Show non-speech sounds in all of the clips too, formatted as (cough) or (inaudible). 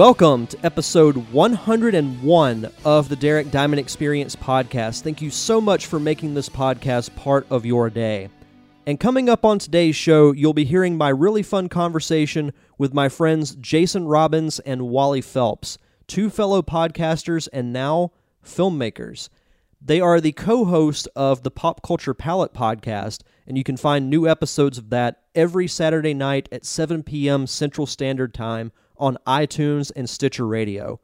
Welcome to episode 101 of the Derek Diamond Experience podcast. Thank you so much for making this podcast part of your day. And coming up on today's show, you'll be hearing my really fun conversation with my friends Jason Robbins and Wally Phelps, two fellow podcasters and now filmmakers. They are the co host of the Pop Culture Palate podcast, and you can find new episodes of that every Saturday night at 7 p.m. Central Standard Time on iTunes and Stitcher Radio.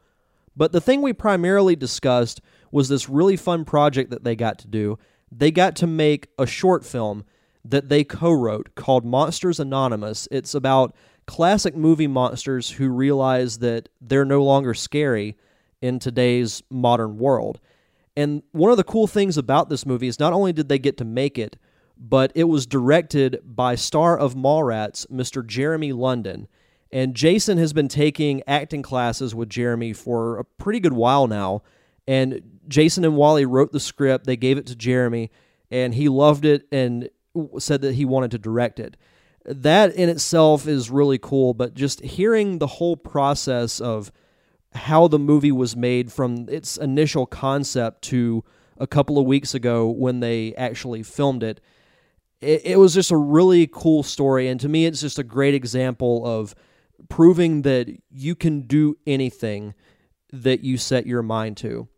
But the thing we primarily discussed was this really fun project that they got to do. They got to make a short film that they co wrote called Monsters Anonymous. It's about classic movie monsters who realize that they're no longer scary in today's modern world. And one of the cool things about this movie is not only did they get to make it, but it was directed by star of Mallrats, Mr. Jeremy London. And Jason has been taking acting classes with Jeremy for a pretty good while now. And Jason and Wally wrote the script, they gave it to Jeremy, and he loved it and said that he wanted to direct it. That in itself is really cool, but just hearing the whole process of how the movie was made from its initial concept to a couple of weeks ago when they actually filmed it, it, it was just a really cool story. And to me, it's just a great example of proving that you can do anything that you set your mind to.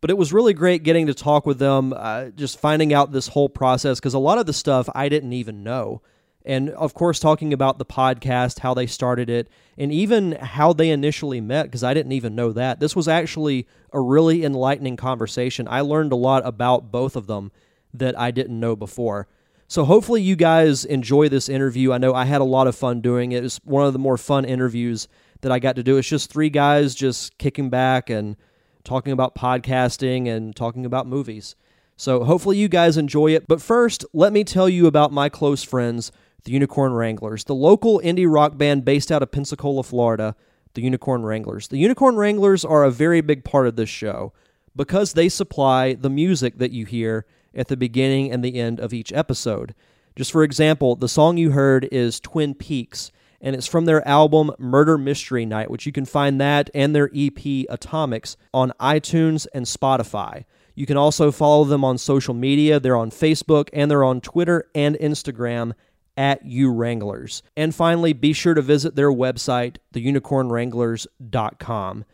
But it was really great getting to talk with them, uh, just finding out this whole process because a lot of the stuff I didn't even know. And of course, talking about the podcast, how they started it, and even how they initially met because I didn't even know that. This was actually a really enlightening conversation. I learned a lot about both of them that I didn't know before. So hopefully you guys enjoy this interview. I know I had a lot of fun doing it. It's one of the more fun interviews that I got to do. It's just three guys just kicking back and talking about podcasting and talking about movies. So hopefully you guys enjoy it. But first, let me tell you about my close friends, the Unicorn Wranglers, the local indie rock band based out of Pensacola, Florida, the Unicorn Wranglers. The Unicorn Wranglers are a very big part of this show because they supply the music that you hear at the beginning and the end of each episode. Just for example, the song you heard is Twin Peaks, and it's from their album Murder Mystery Night, which you can find that and their EP Atomics on iTunes and Spotify. You can also follow them on social media. They're on Facebook and they're on Twitter and Instagram at U Wranglers. And finally, be sure to visit their website, theunicornwranglers.com.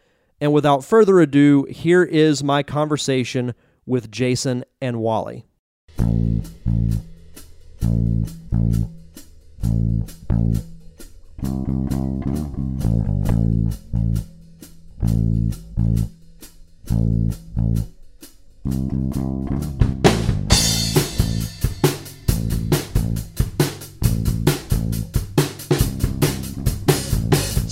And without further ado, here is my conversation with Jason and Wally.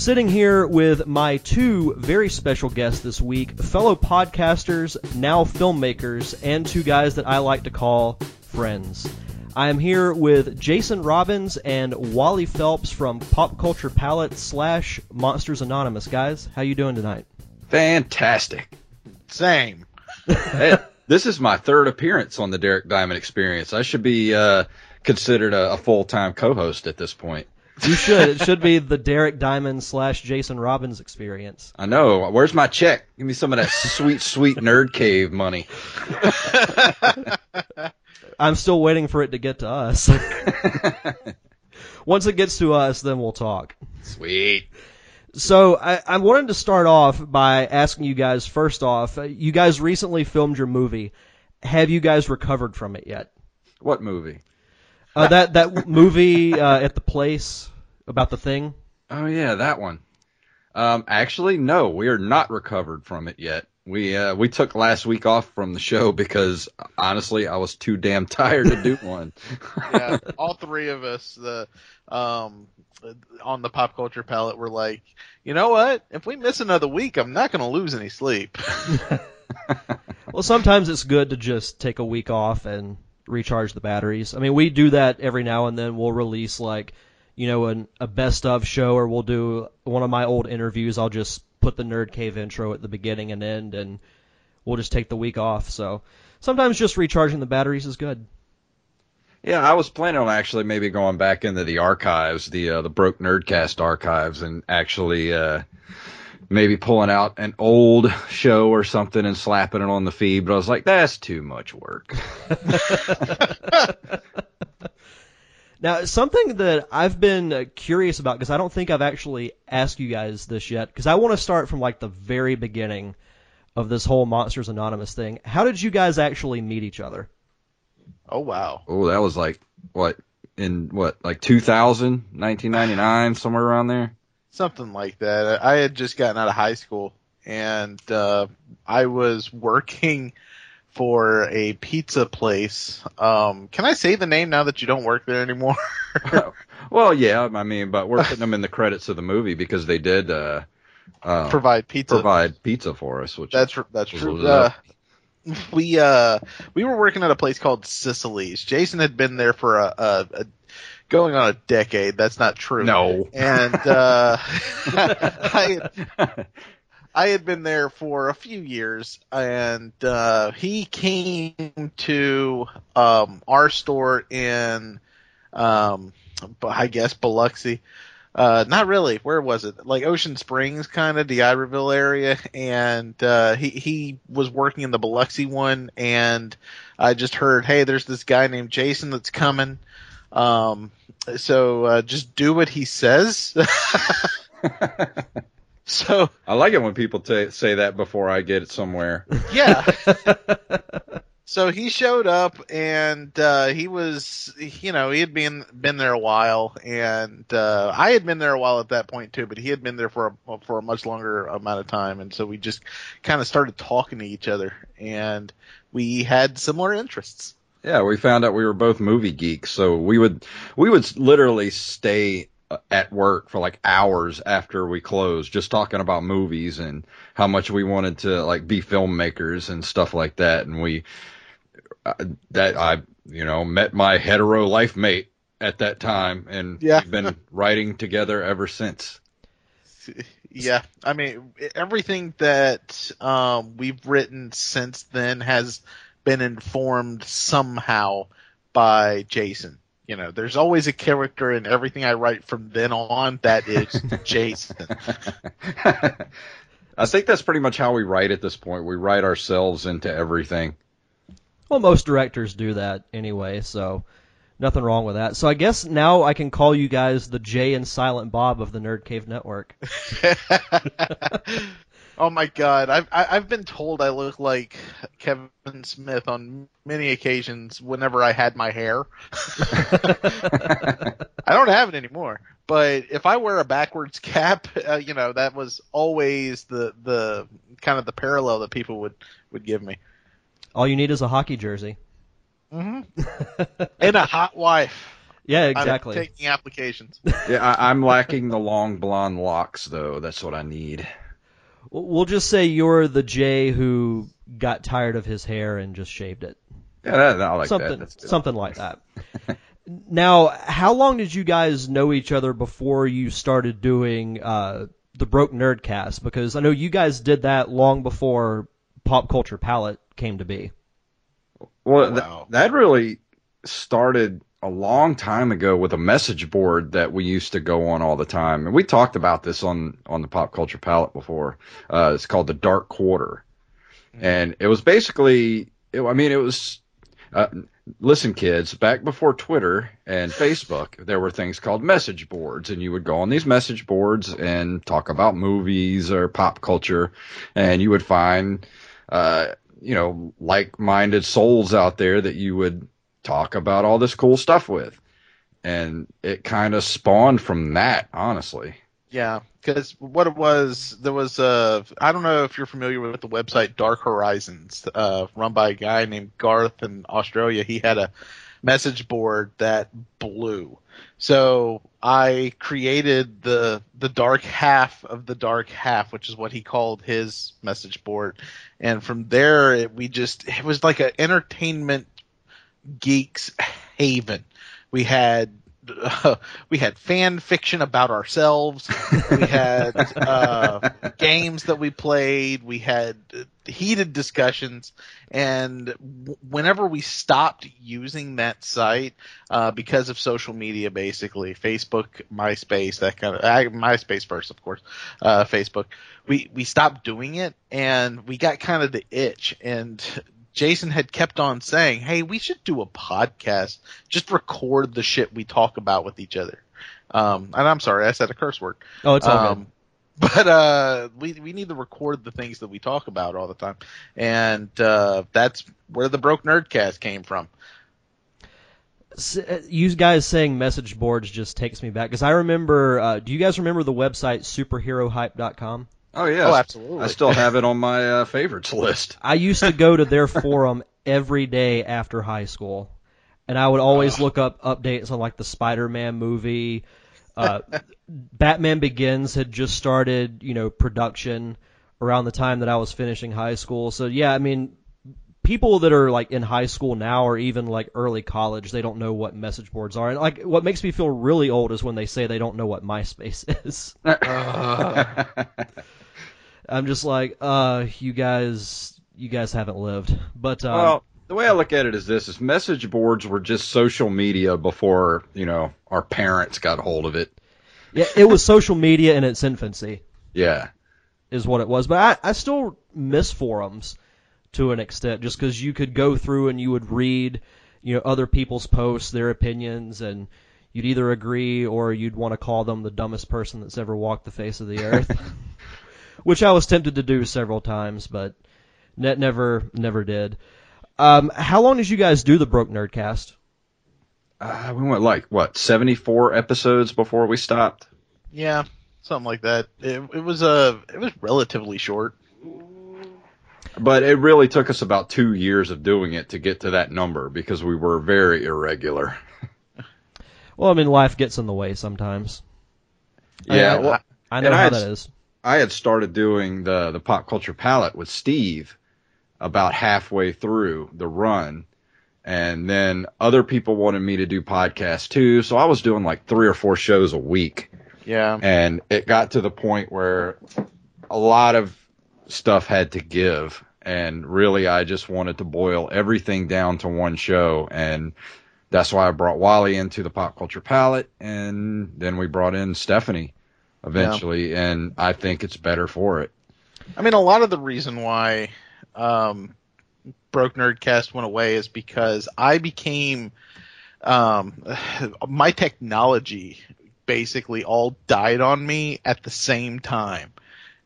Sitting here with my two very special guests this week, fellow podcasters, now filmmakers, and two guys that I like to call friends. I am here with Jason Robbins and Wally Phelps from Pop Culture Palate slash Monsters Anonymous. Guys, how you doing tonight? Fantastic. Same. Hey, this is my third appearance on the Derek Diamond Experience. I should be uh, considered a, a full time co host at this point. You should. It should be the Derek Diamond slash Jason Robbins experience. I know. Where's my check? Give me some of that sweet, sweet nerd cave money. (laughs) I'm still waiting for it to get to us. Once it gets to us, then we'll talk. Sweet. So I, I wanted to start off by asking you guys first off, uh, you guys recently filmed your movie. Have you guys recovered from it yet? What movie? Uh, that that movie uh, at the place about the thing. Oh yeah, that one. Um, actually, no, we are not recovered from it yet. We uh, we took last week off from the show because honestly, I was too damn tired to do one. (laughs) yeah, all three of us, the um, on the pop culture palate, were like, you know what? If we miss another week, I'm not going to lose any sleep. (laughs) (laughs) Well, sometimes it's good to just take a week off and recharge the batteries. I mean, we do that every now and then. We'll release like, you know, an, a best of show, or we'll do one of my old interviews. I'll just put the Nerd Cave intro at the beginning and end, and we'll just take the week off. So sometimes just recharging the batteries is good. Yeah, I was planning on actually maybe going back into the archives, the uh, the Broke Nerdcast archives, and actually uh, maybe pulling out an old show or something and slapping it on the feed. But I was like, that's too much work. (laughs) Now, something that I've been uh, curious about because I don't think I've actually asked you guys this yet because I want to start from like the very beginning of this whole Monsters Anonymous thing. How did you guys actually meet each other? Oh wow. Oh, that was like what in what like 2000, 1999, somewhere around there. Something like that. I had just gotten out of high school and uh, I was working for a pizza place. Um, can I say the name now that you don't work there anymore? (laughs) (laughs) well, yeah, I mean, but we're putting them in the credits of the movie because they did uh, uh, provide pizza. provide pizza for us, which That's that's true. Uh, we uh we were working at a place called Sicily's. Jason had been there for a, a, a going on a decade. That's not true. no. And uh, (laughs) I I had been there for a few years, and uh, he came to um, our store in, um, I guess Biloxi. Uh, not really. Where was it? Like Ocean Springs, kind of the Iberville area, and uh, he he was working in the Biloxi one, and I just heard, hey, there's this guy named Jason that's coming. Um, so uh, just do what he says. (laughs) so I like it when people ta say that before I get it somewhere. (laughs) yeah. so he showed up and uh he was you know, he had been been there a while and uh I had been there a while at that point too, but he had been there for a for a much longer amount of time and so we just kind of started talking to each other and we had similar interests. Yeah, we found out we were both movie geeks, so we would we would literally stay uh, at work for like hours after we closed, just talking about movies and how much we wanted to like be filmmakers and stuff like that. And we uh, that I you know met my hetero life mate at that time, and Yeah. we've been (laughs) writing together ever since. (laughs) Yeah, I mean everything that um, we've written since then has been informed somehow by Jason. You know, there's always a character in everything I write from then on that is (laughs) Jason. I think that's pretty much how we write at this point. We write ourselves into everything. Well, most directors do that anyway, so nothing wrong with that. So I guess now I can call you guys the Jay and Silent Bob of the Nerd Cave Network. (laughs) oh my god, I've I- I've been told I look like Kevin Smith on many occasions whenever I had my hair. (laughs) I don't have it anymore, but if I wear a backwards cap, (laughs) uh, you know that was always the the kind of the parallel that people would would give me. All you need is a hockey jersey. Mm-hmm. (laughs) and a hot wife. Yeah, I'm exactly. taking applications. Yeah, I, I'm lacking the long blonde locks though. That's what I need. We'll just say you're the Jay who got tired of his hair and just shaved it. Yeah, that, I like something that. Something like that. (laughs) now, how long did you guys know each other before you started doing uh, the Broke Nerdcast? Because I know you guys did that long before Pop Culture Palate came to be. Well, Wow. th- that really started a long time ago with a message board that we used to go on all the time, and we talked about this on on the pop culture palate before. Uh, it's called the Dark Quarter, and it was basically, it, I mean, it was. Uh, listen, kids, back before Twitter and Facebook, there were things called message boards, and you would go on these message boards and talk about movies or pop culture, and you would find, uh, you know, like-minded souls out there that you would talk about all this cool stuff with, and it kind of spawned from that, honestly. Yeah, because what it was, there was uh, I don't know if you're familiar with the website Dark Horizons, uh, run by a guy named Garth in Australia. He had a message board that blew. So I created the the dark half of the dark half, which is what he called his message board, and from there it, we just it was like an entertainment geeks haven. We had uh, (laughs) we had fan fiction about ourselves. We had uh, (laughs) games that we played. We had heated discussions. And w- whenever we stopped using that site uh, because of social media, basically Facebook, MySpace, that kind of MySpace first, of course, uh, Facebook, we we stopped doing it, and we got kind of the itch and Jason had kept on saying, "Hey, we should do a podcast. Just record the shit we talk about with each other." Um, and I'm sorry, I said a curse word. Oh, it's all Um, good. but uh, we we need to record the things that we talk about all the time, and uh, that's where the broke nerdcast came from. Uh, You guys saying message boards just takes me back because I remember. Uh, do you guys remember the website superherohype.com? Oh yeah. Oh, absolutely. I still have it on my uh, favorites list. I used to go to their forum every day after high school, and I would always look up updates on like the Spider-Man movie. Uh, Batman Begins had just started, you know, production around the time that I was finishing high school. So yeah, I mean, people that are like in high school now or even like early college, they don't know what message boards are. And like, what makes me feel really old is when they say they don't know what MySpace (laughs) is. (laughs) I'm just like, uh, you guys, you guys haven't lived. But um, well, the way I look at it is this: is message boards were just social media before you know our parents got hold of it. yeah, it was social media in its infancy, Yeah. is what it was. But I, I still miss forums to an extent, just because you could go through and you would read, you know, other people's posts, their opinions, and you'd either agree or you'd want to call them the dumbest person that's ever walked the face of the earth. (laughs) Which I was tempted to do several times, but ne- never, never did. Um, how long did you guys do the Broke Nerdcast? Uh, we went like what seventy four episodes before we stopped. Yeah, something like that. It, it was a it was relatively short. But it really took us about two years of doing it to get to that number because we were very irregular. Well, I mean, life gets in the way sometimes. Yeah, I, well, I know how had that s- is. I had started doing the the pop culture palate with Steve about halfway through the run, and then other people wanted me to do podcasts too, so I was doing like three or four shows a week, Yeah. and it got to the point where a lot of stuff had to give, and really I just wanted to boil everything down to one show, and that's why I brought Wally into the pop culture palate, and then we brought in Stephanie eventually, and I think it's better for it. I mean, a lot of the reason why um, Broke Nerdcast went away is because I became um, (sighs) my technology basically all died on me at the same time,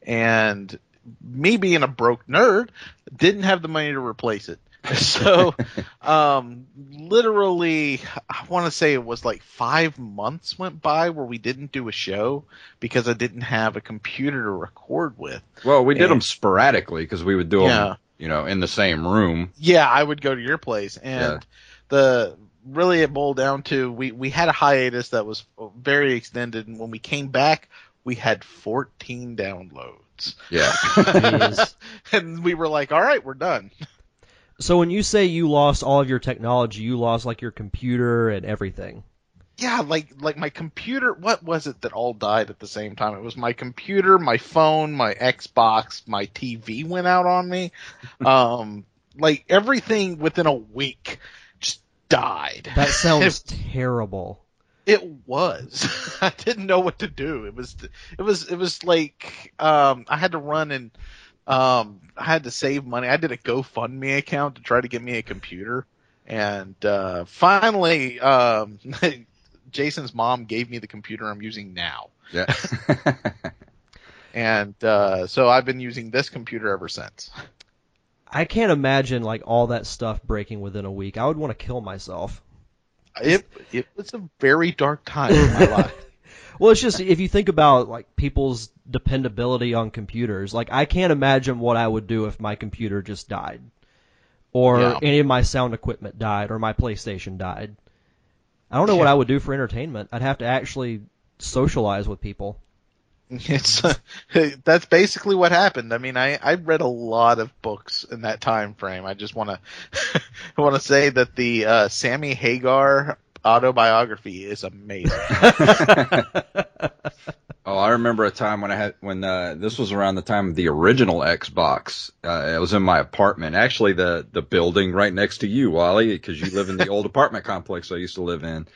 and me being a broke nerd didn't have the money to replace it. (laughs) So, um, literally, I want to say it was like five months went by where we didn't do a show because I didn't have a computer to record with. Well, we did them sporadically because we would do them, Yeah. you know, in the same room. Yeah, I would go to your place, and Yeah. the really it boiled down to we we had a hiatus that was very extended, and when we came back, we had 14 downloads, Yeah. (laughs) And we were like, "All right, we're done." So when you say you lost all of your technology, you lost like your computer and everything. Yeah, like like my computer. What was it that all died at the same time? It was my computer, my phone, my Xbox, my TV went out on me. (laughs) Um, like everything within a week just died. That sounds (laughs) terrible. It was. (laughs) I didn't know what to do. It was. It was. It was like um, I had to run and um, I had to save money. I did a GoFundMe account to try to get me a computer, and uh, finally, um, (laughs) Jason's mom gave me the computer I'm using now, yeah. (laughs) and uh, so I've been using this computer ever since. I can't imagine like all that stuff breaking within a week. I would want to kill myself. It it was a very dark time in my (laughs) life. Well, it's just if you think about like people's dependability on computers, like I can't imagine what I would do if my computer just died. or Yeah. any of my sound equipment died, or my PlayStation died. I don't know what I would do for entertainment. I'd have to actually socialize with people. (laughs) It's (laughs) that's basically what happened. I mean, I I read a lot of books in that time frame. I just want to want to say that the uh, Sammy Hagar autobiography is amazing. (laughs) (laughs) Oh, I remember a time when I had when uh, this was around the time of the original Xbox. Uh, it was in my apartment, actually the the building right next to you, Wally, because you live in the (laughs) old apartment complex I used to live in.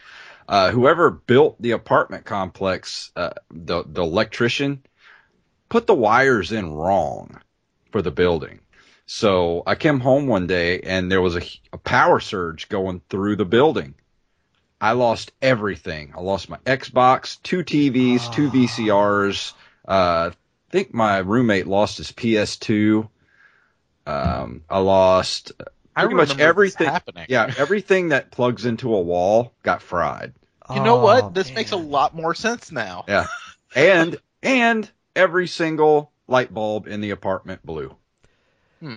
Uh, whoever built the apartment complex, uh, the the electrician, put the wires in wrong for the building. So I came home one day and there was a, a power surge going through the building. I lost everything. I lost my Xbox, two TVs, two VCRs. Uh, I think my roommate lost his PS2. Um, I lost I pretty much everything. happening. Yeah, everything that plugs into a wall got fried. You know Oh, what? This makes a lot more sense now. Yeah, and and every single light bulb in the apartment blew. Hmm.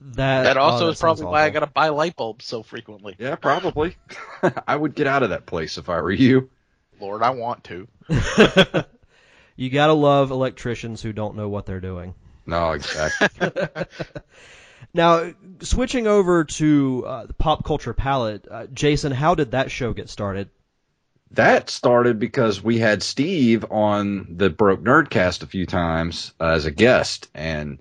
That That also oh, is that probably sounds why I got to buy light bulbs so frequently. Yeah, probably. (laughs) I would get out of that place if I were you. Lord, I want to. (laughs) (laughs) you gotta love electricians who don't know what they're doing. No, exactly. Now, switching over to uh, the pop culture palette, uh, Jason, how did that show get started? that started because we had Steve on the Broke Nerdcast a few times uh, as a guest, and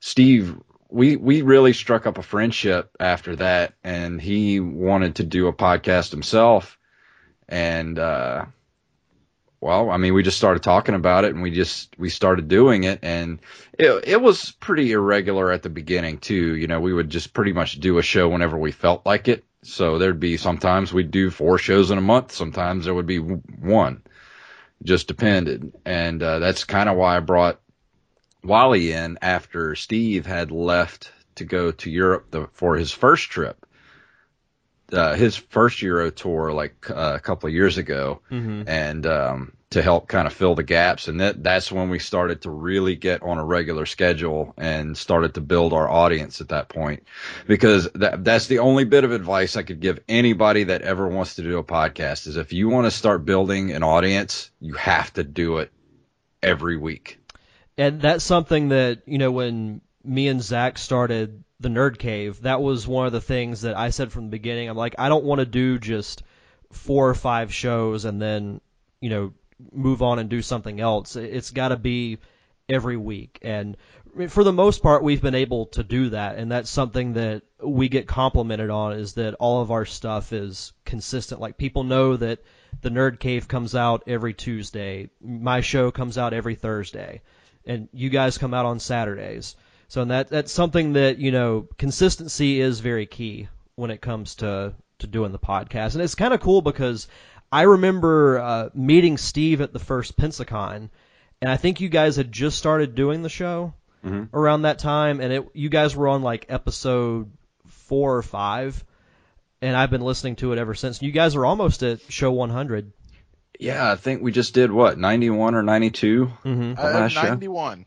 Steve, we we really struck up a friendship after that, and he wanted to do a podcast himself, and uh, well, I mean, we just started talking about it, and we just we started doing it, and it it was pretty irregular at the beginning too. You know, we would just pretty much do a show whenever we felt like it. So there'd be sometimes we'd do four shows in a month. Sometimes there would be one. Just depended, and uh, that's kind of why I brought Wally in after Steve had left to go to Europe the, for his first trip. Uh, his first Euro tour, like uh, a couple of years ago, Mm-hmm. and um, to help kind of fill the gaps. And that that's when we started to really get on a regular schedule and started to build our audience at that point. Because that that's the only bit of advice I could give anybody that ever wants to do a podcast is if you want to start building an audience, you have to do it every week. And that's something that, you know, when me and Zach started the Nerd Cave, that was one of the things that I said from the beginning. I'm like, I don't want to do just four or five shows and then, you know, move on and do something else. It's got to be every week. And for the most part, we've been able to do that. And that's something that we get complimented on is that all of our stuff is consistent. Like people know that the Nerd Cave comes out every Tuesday. My show comes out every Thursday. And you guys come out on Saturdays. So and that that's something that, you know, consistency is very key when it comes to to doing the podcast. And it's kind of cool because I remember uh, meeting Steve at the first Pensacon, and I think you guys had just started doing the show Mhm. around that time, and it you guys were on like episode four or five, and I've been listening to it ever since. You guys are almost at show 100. Yeah, I think we just did what, 91 or 92? Mm-hmm. Uh, 91.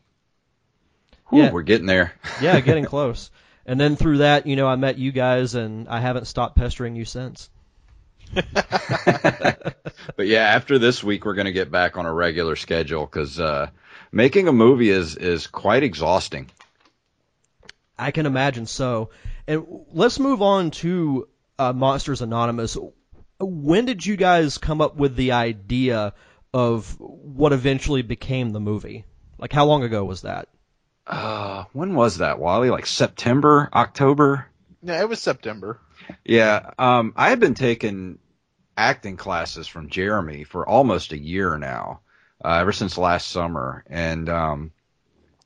Whew, Yeah. We're getting there. (laughs) Yeah, getting close. And then through that, you know, I met you guys, and I haven't stopped pestering you since. (laughs) but yeah, after this week, we're going to get back on a regular schedule because uh, making a movie is is quite exhausting. I can imagine so. And let's move on to uh, Monsters Anonymous. When did you guys come up with the idea of what eventually became the movie? Like, how long ago was that? Uh, when was that, Wally? Like September, October? Yeah, it was September. Yeah, um, I have been taking acting classes from Jeremy for almost a year now, uh, ever since last summer, and um,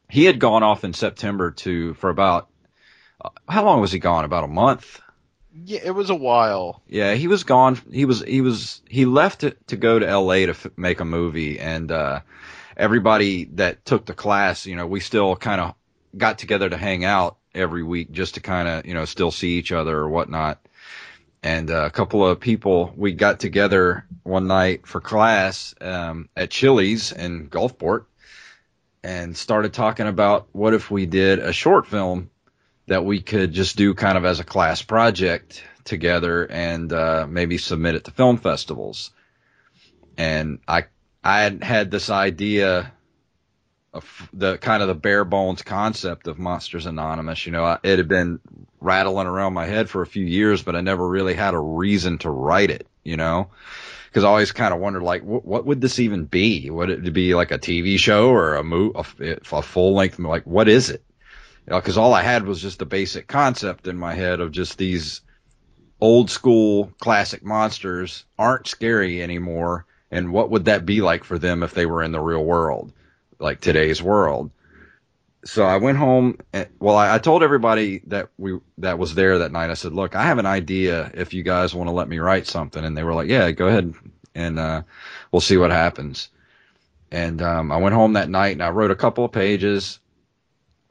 he had gone off in September to for about uh, how long was he gone? About a month. Yeah, it was a while. Yeah, he was gone. He was he was he left it to go to L.A. to f- make a movie, and uh, everybody that took the class, you know, we still kind of got together to hang out every week just to kind of you know still see each other or whatnot. And uh, a couple of people we got together one night for class um, at Chili's in Gulfport, and started talking about what if we did a short film that we could just do kind of as a class project together and uh, maybe submit it to film festivals. And I I had had this idea of the kind of the bare bones concept of Monsters Anonymous. You know, I, it had been rattling around my head for a few years, but I never really had a reason to write it. You know, because I always kind of wondered like, what, what would this even be? Would it be like a TV show or a mo- a, a full length? Like, what is it? Because you all I had was just the basic concept in my head of just these old school classic monsters aren't scary anymore. And what would that be like for them if they were in the real world, like today's world? So I went home. And, well, I, I told everybody that we that was there that night. I said, "Look, I have an idea. If you guys want to let me write something," and they were like, "Yeah, go ahead, and uh, we'll see what happens." And um, I went home that night and I wrote a couple of pages,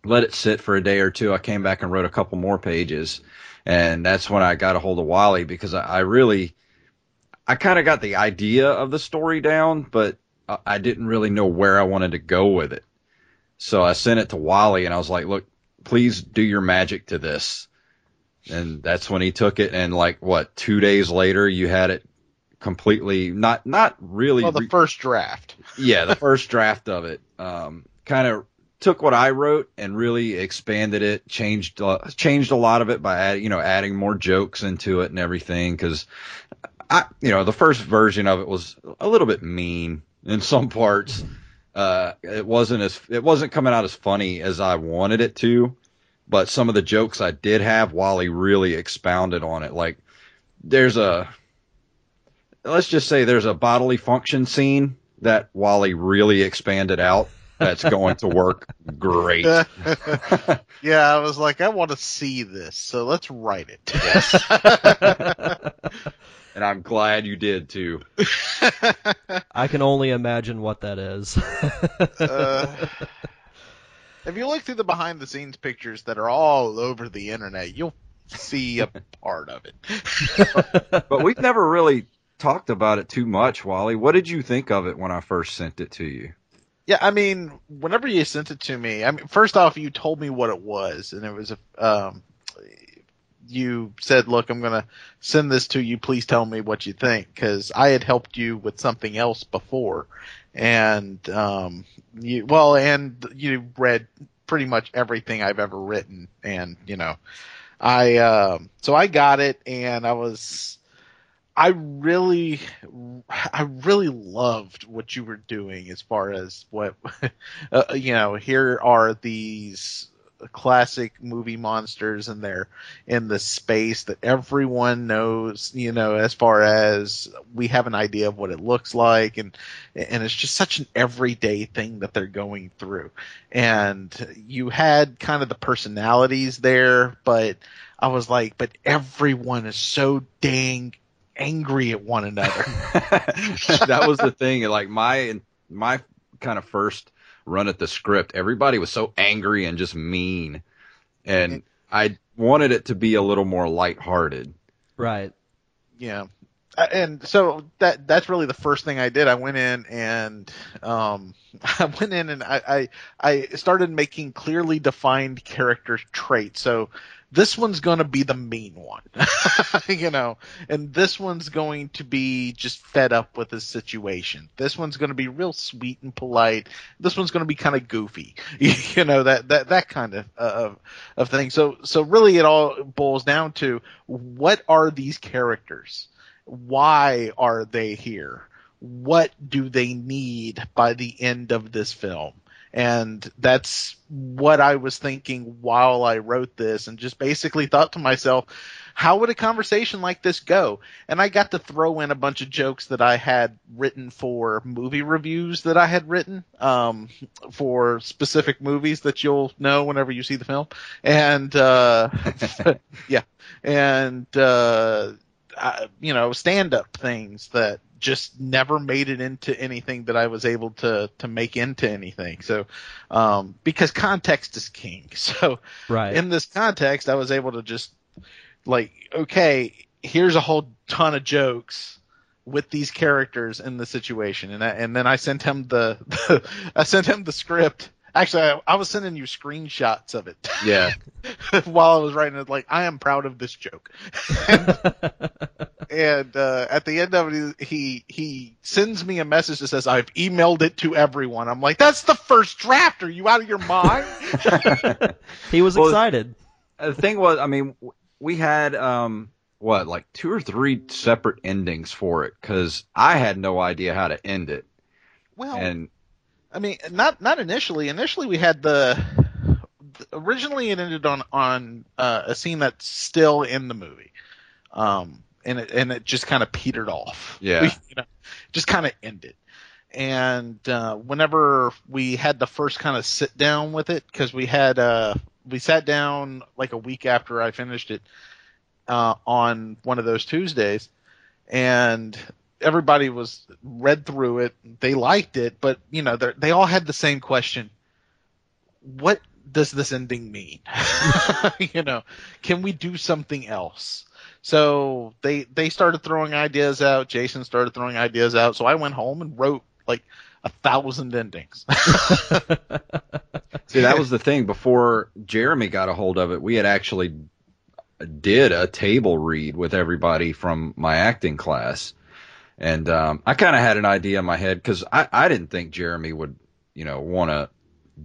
let it sit for a day or two. I came back and wrote a couple more pages, and that's when I got a hold of Wally because I, I really, I kind of got the idea of the story down, but I didn't really know where I wanted to go with it. So I sent it to Wally and I was like, look, please do your magic to this. And that's when he took it. And like, what, two days later, you had it completely, not, not really. Well, the re- first draft. yeah, the first draft of it. Um, kind of took what I wrote and really expanded it, changed, uh, changed a lot of it by adding, you know, adding more jokes into it and everything. Cause I, you know, the first version of it was a little bit mean in some parts uh, it wasn't as it wasn't coming out as funny as I wanted it to, but some of the jokes I did have, Wally really expounded on it. Like there's a let's just say there's a bodily function scene that Wally really expanded out. That's going to work great. (laughs) yeah, I was like, I want to see this, so let's write it. Yes. (laughs) and I'm glad you did too. I can only imagine what that is. (laughs) uh, if you look through the behind the scenes pictures that are all over the internet, you'll see a part of it. but we've never really talked about it too much, Wally. What did you think of it when I first sent it to you? Yeah, I mean, whenever you sent it to me, I mean, first off, you told me what it was, and it was a um, you said, "Look, I'm going to send this to you. Please tell me what you think," because I had helped you with something else before, and um, you well, and you read pretty much everything I've ever written, and you know, I um, so I got it, and I was. I really, I really loved what you were doing as far as what, (laughs) uh, you know, here are these classic movie monsters and they're in the space that everyone knows, you know, as far as we have an idea of what it looks like and and it's just such an everyday thing that they're going through. And you had kind of the personalities there, but I was like, but everyone is so dang angry at one another. (laughs) (laughs) that was the thing. Like my my kind of first run at the script, everybody was so angry and just mean, and I wanted it to be a little more lighthearted. Right. Yeah. And so that that's really the first thing I did. I went in and um, (laughs) I went in and I, I I started making clearly defined character traits. So this one's going to be the mean one, (laughs) you know, and this one's going to be just fed up with his situation. This one's going to be real sweet and polite. This one's going to be kind of goofy, (laughs) you know, that, that, that kind of, uh, of, of thing. So, so really it all boils down to what are these characters? Why are they here? What do they need by the end of this film? And that's what I was thinking while I wrote this and just basically thought to myself, how would a conversation like this go? And I got to throw in a bunch of jokes that I had written for movie reviews that I had written, um, for specific movies that you'll know whenever you see the film. And, uh, (laughs) yeah. And, uh, I, you know, stand up things that just never made it into anything that I was able to to make into anything. So, um, because context is king. (laughs) So, right. in this context, I was able to just like, okay, here's a whole ton of jokes with these characters in the situation, and I, and then I sent him the, the (laughs) I sent him the script Actually, I, I was sending you screenshots of it. Yeah. (laughs) while I was writing it, like I am proud of this joke. and (laughs) and uh, at the end of it, he he sends me a message that says I've emailed it to everyone. I'm like, that's the first draft. Are you out of your mind? (laughs) he was Well, excited. the thing was, I mean, we had um what like two or three separate endings for it because I had no idea how to end it, well, and I mean, not not initially. Initially, we had the originally it ended on on uh, a scene that's still in the movie, um, and it and it just kind of petered off. (laughs) Yeah. We, you know, just kind of ended. And uh, whenever we had the first kind of sit down with it, because we had uh, we sat down like a week after I finished it uh, on one of those Tuesdays, and everybody was read through it. They liked it, but you know, they all had the same question: What does this ending mean? (laughs) you know, can we do something else? So they they started throwing ideas out. Jason started throwing ideas out. So I went home and wrote like a thousand endings. (laughs) see that was the thing before Jeremy got a hold of it. We had actually did a table read with everybody from my acting class, and um, I kind of had an idea in my head because I I didn't think Jeremy would you know want to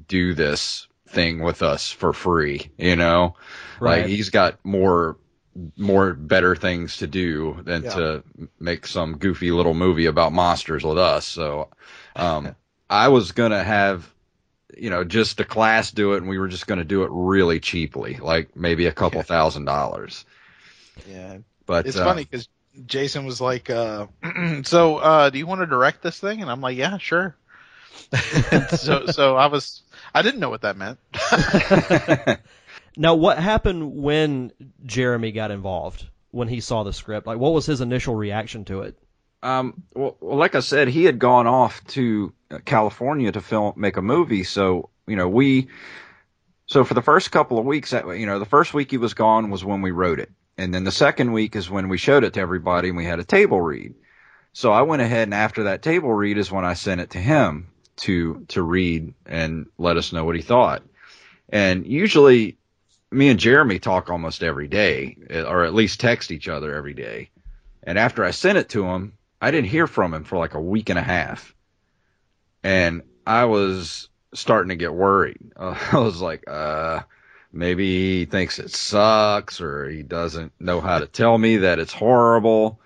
do this thing with us for free, you know. Right. Like he's got more more better things to do than Yeah. to make some goofy little movie about monsters with us. So um (laughs) I was going to have you know just the class do it and we were just going to do it really cheaply, like maybe a couple Yeah. thousand dollars. yeah, But it's uh, funny because Jason was like, uh, (clears throat) "So, uh, do you want to direct this thing?" And I'm like, "Yeah, sure." So, (laughs) so I was, I didn't know what that meant. (laughs) Now, what happened when Jeremy got involved? When he saw the script, like what was his initial reaction to it? Um, well, well, like I said, he had gone off to uh, California to film, make a movie. So, you know, we, so for the first couple of weeks, that, you know, the first week he was gone was when we wrote it. And then the second week is when we showed it to everybody and we had a table read. So I went ahead and after that table read is when I sent it to him to, to read and let us know what he thought. And usually me and Jeremy talk almost every day, or at least text each other every day. And after I sent it to him, I didn't hear from him for like a week and a half. And I was starting to get worried. (laughs) I was like, uh, maybe he thinks it sucks or he doesn't know how to tell me that it's horrible.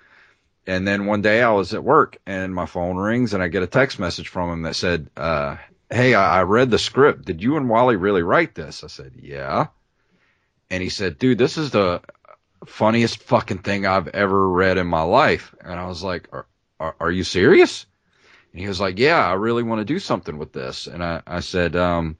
And then one day I was at work and my phone rings and I get a text message from him that said, uh, Hey, I, I read the script. Did you and Wally really write this? I said, yeah. And he said, dude, this is the funniest fucking thing I've ever read in my life. And I was like, are, are, are you serious? And he was like, yeah, I really want to do something with this. And I, I said, um,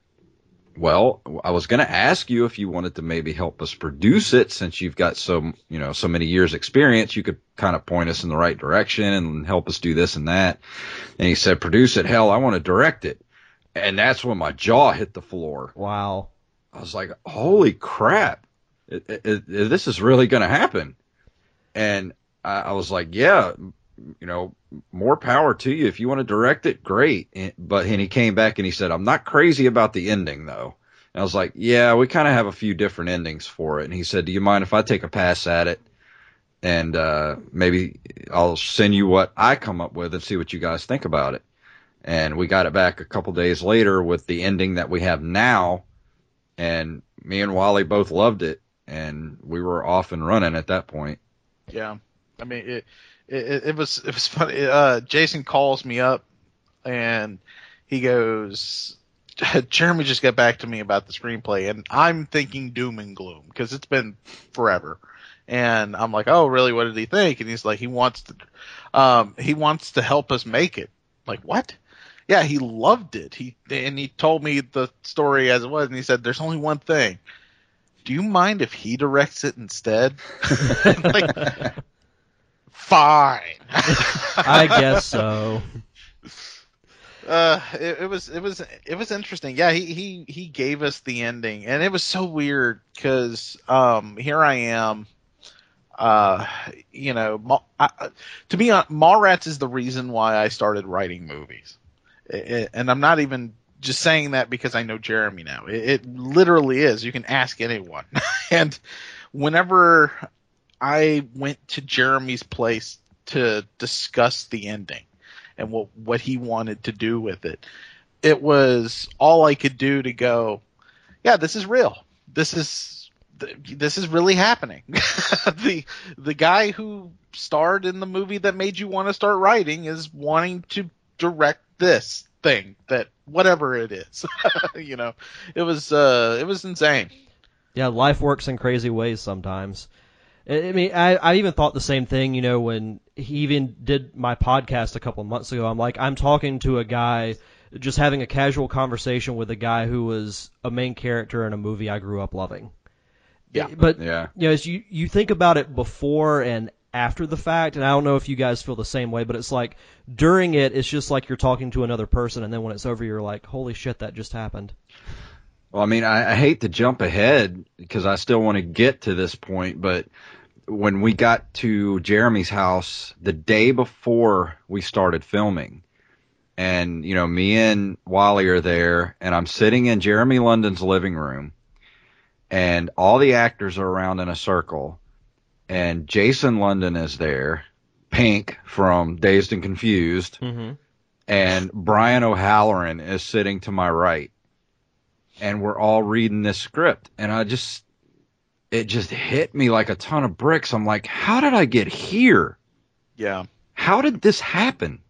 well, I was going to ask you if you wanted to maybe help us produce it since you've got so, you know, so many years experience. You could kind of point us in the right direction and help us do this and that. And he said, produce it. Hell, I want to direct it. And that's when my jaw hit the floor. Wow. I was like, holy crap, it, it, it- this is really going to happen. And I, I was like, yeah, you know, more power to you. If you want to direct it, great. But and he came back and he said, I'm not crazy about the ending though. And I was like, yeah, we kind of have a few different endings for it. And he said, do you mind if I take a pass at it? And, uh, maybe I'll send you what I come up with and see what you guys think about it. And we got it back a couple days later with the ending that we have now and me and Wally both loved it, and we were off and running at that point. Yeah, I mean it. It, it was it was funny. Uh, Jason calls me up and he goes, (laughs) "Jeremy just got back to me about the screenplay," and I'm thinking doom and gloom because it's been forever. And I'm like, "Oh, really? What did he think?" And he's like, "He wants to, um, he wants to help us make it." Like what? Yeah, he loved it. He and he told me the story as it was, and he said, "There's only one thing." Do you mind if he directs it instead? (laughs) like, fine. (laughs) I guess so. Uh, it, it was it was it was interesting. Yeah, he he he gave us the ending, and it was so weird because um here I am. Uh, you know, Ma- I, to me, uh, Mallrats is the reason why I started writing movies, I- I- and I'm not even just saying that because I know Jeremy now. It, it literally is. You can ask anyone. (laughs) and whenever I went to Jeremy's place to discuss the ending and what what he wanted to do with it, it was all I could do to go, yeah, this is real. This is this is really happening. (laughs) the the guy who starred in the movie that made you want to start writing is wanting to direct this thing that whatever it is. (laughs) you know, it was uh it was insane. Yeah, life works in crazy ways sometimes. I mean, I, I even thought the same thing, you know, when he even did my podcast a couple of months ago. I'm like, I'm talking to a guy, just having a casual conversation with a guy who was a main character in a movie I grew up loving. Yeah. Eh, but, Yeah. you know, as you, you think about it before and after the fact, and I don't know if you guys feel the same way, but it's like during it, it's just like you're talking to another person, and then when it's over, you're like, holy shit, that just happened. Well, I mean, I, I hate to jump ahead because I still want to get to this point, but when we got to Jeremy's house the day before we started filming, and you know, me and Wally are there, and I'm sitting in Jeremy London's living room, and all the actors are around in a circle, and Jason London is there, Pink from Dazed and Confused, Mm-hmm. and Brian O'Halloran is sitting to my right. And we're all reading this script. And I just, it just hit me like a ton of bricks. I'm like, how did I get here? Yeah. How did this happen?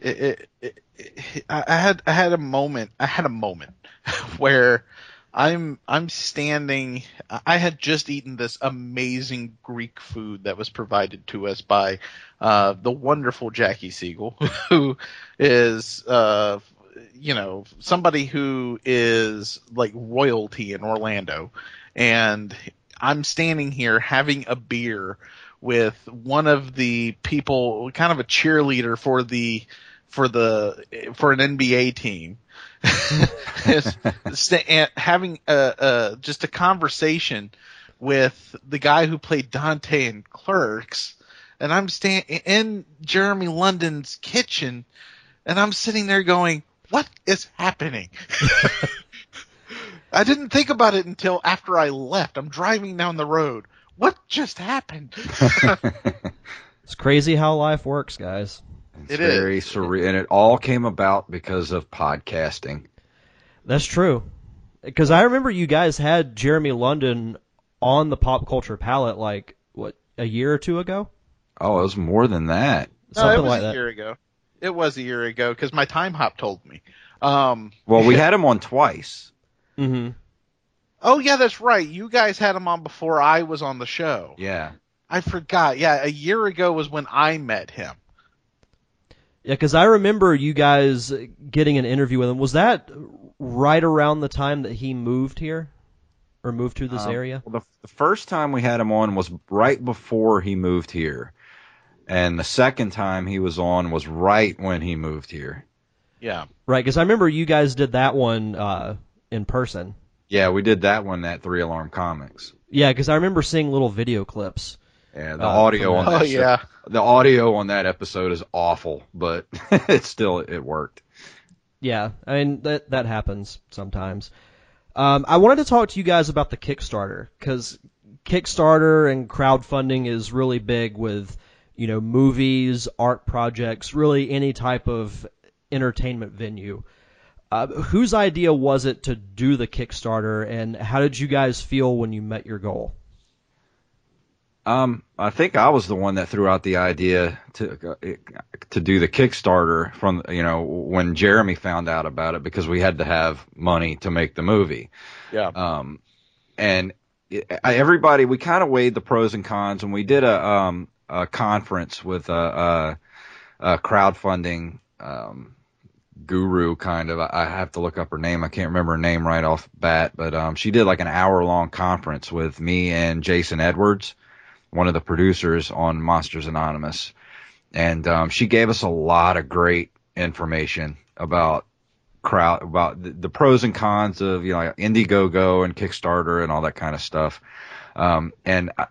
it, it, it, I had I had a moment I had a moment (laughs) where I'm I'm standing I had just eaten this amazing Greek food that was provided to us by uh, the wonderful Jackie Siegel (laughs) who is uh, you know somebody who is like royalty in Orlando and I'm standing here having a beer with one of the people kind of a cheerleader for the for the for an NBA team, (laughs) having a, a just a conversation with the guy who played Dante in Clerks, and I'm standing in Jeremy London's kitchen, and I'm sitting there going, "What is happening?" (laughs) I didn't think about it until after I left. I'm driving down the road. What just happened? (laughs) (laughs) It's crazy how life works, guys. It's It is. very surreal. And it all came about because of podcasting. That's true. Because I remember you guys had Jeremy London on the pop culture palate like what a year or two ago, Oh, it was more than that. No, something it was like a that. year ago. It was a year ago because my Timehop told me. Um, Well, we (laughs) had him on twice. Hmm oh yeah, that's right. You guys had him on before I was on the show. Yeah. I forgot. Yeah, a year ago was when I met him. Yeah, because I remember you guys getting an interview with him. Was that right around the time that he moved here, or moved to this Um, area? Well, the, the first time we had him on was right before he moved here. And the second time he was on was right when he moved here. Yeah. Right, because I remember you guys did that one uh, in person. Yeah, we did that one at Three Alarm Comics. Yeah, because I remember seeing little video clips. Yeah, the Uh, audio from on Oh that show- yeah. the audio on that episode is awful, but (laughs) it still it worked. Yeah, I mean that that happens sometimes. Um, I wanted to talk to you guys about the Kickstarter because Kickstarter and crowdfunding is really big with you know movies, art projects, really any type of entertainment venue. Uh, whose idea was it to do the Kickstarter, and how did you guys feel when you met your goal? Um, I think I was the one that threw out the idea to to do the Kickstarter from you know when Jeremy found out about it because we had to have money to make the movie. Yeah. Um, and it, I, everybody, we kind of weighed the pros and cons, and we did a um a conference with a, a, a crowdfunding um guru kind of. I have to look up her name. I can't remember her name right off bat, but um she did like an hour long conference with me and Jason Edwards, one of the producers on Monsters Anonymous, and um she gave us a lot of great information about crowd about the, the pros and cons of you know Indiegogo and Kickstarter and all that kind of stuff. Um, and I-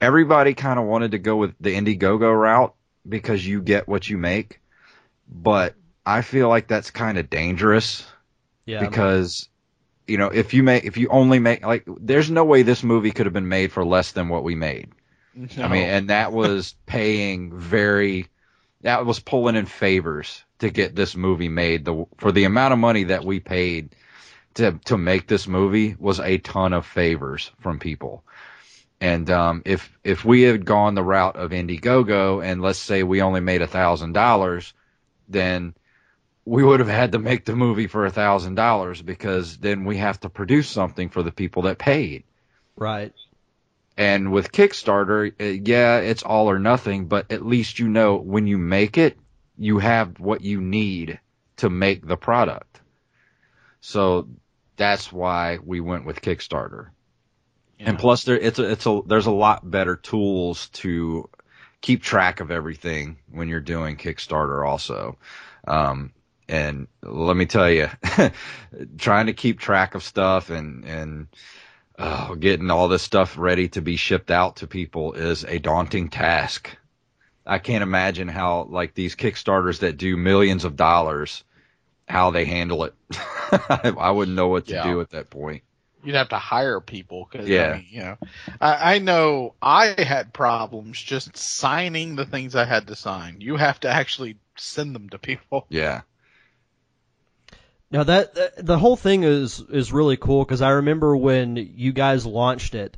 everybody kind of wanted to go with the Indiegogo route because you get what you make, but I feel like that's kind of dangerous Yeah. because you know if you make if you only make like there's no way this movie could have been made for less than what we made. I mean, and that was (laughs) paying very that was pulling in favors to get this movie made. The for the amount of money that we paid to to make this movie was a ton of favors from people. And um, if if we had gone the route of Indiegogo and let's say we only made a thousand dollars, then we would have had to make the movie for a thousand dollars because then we have to produce something for the people that paid. right. And with Kickstarter, uh, yeah, it's all or nothing, but at least you know when you make it, you have what you need to make the product. So that's why we went with Kickstarter. And plus there it's a, it's a there's a lot better tools to keep track of everything when you're doing Kickstarter also. Um and let me tell you, (laughs) trying to keep track of stuff and and uh, getting all this stuff ready to be shipped out to people is a daunting task. I can't imagine how like these Kickstarters that do millions of dollars, how they handle it. (laughs) I wouldn't know what to Yeah. do at that point. You'd have to hire people because Yeah. I mean, you know, I, I know I had problems just signing the things I had to sign. You have to actually send them to people. Yeah. Now that that- the whole thing is is really cool because I remember when you guys launched it.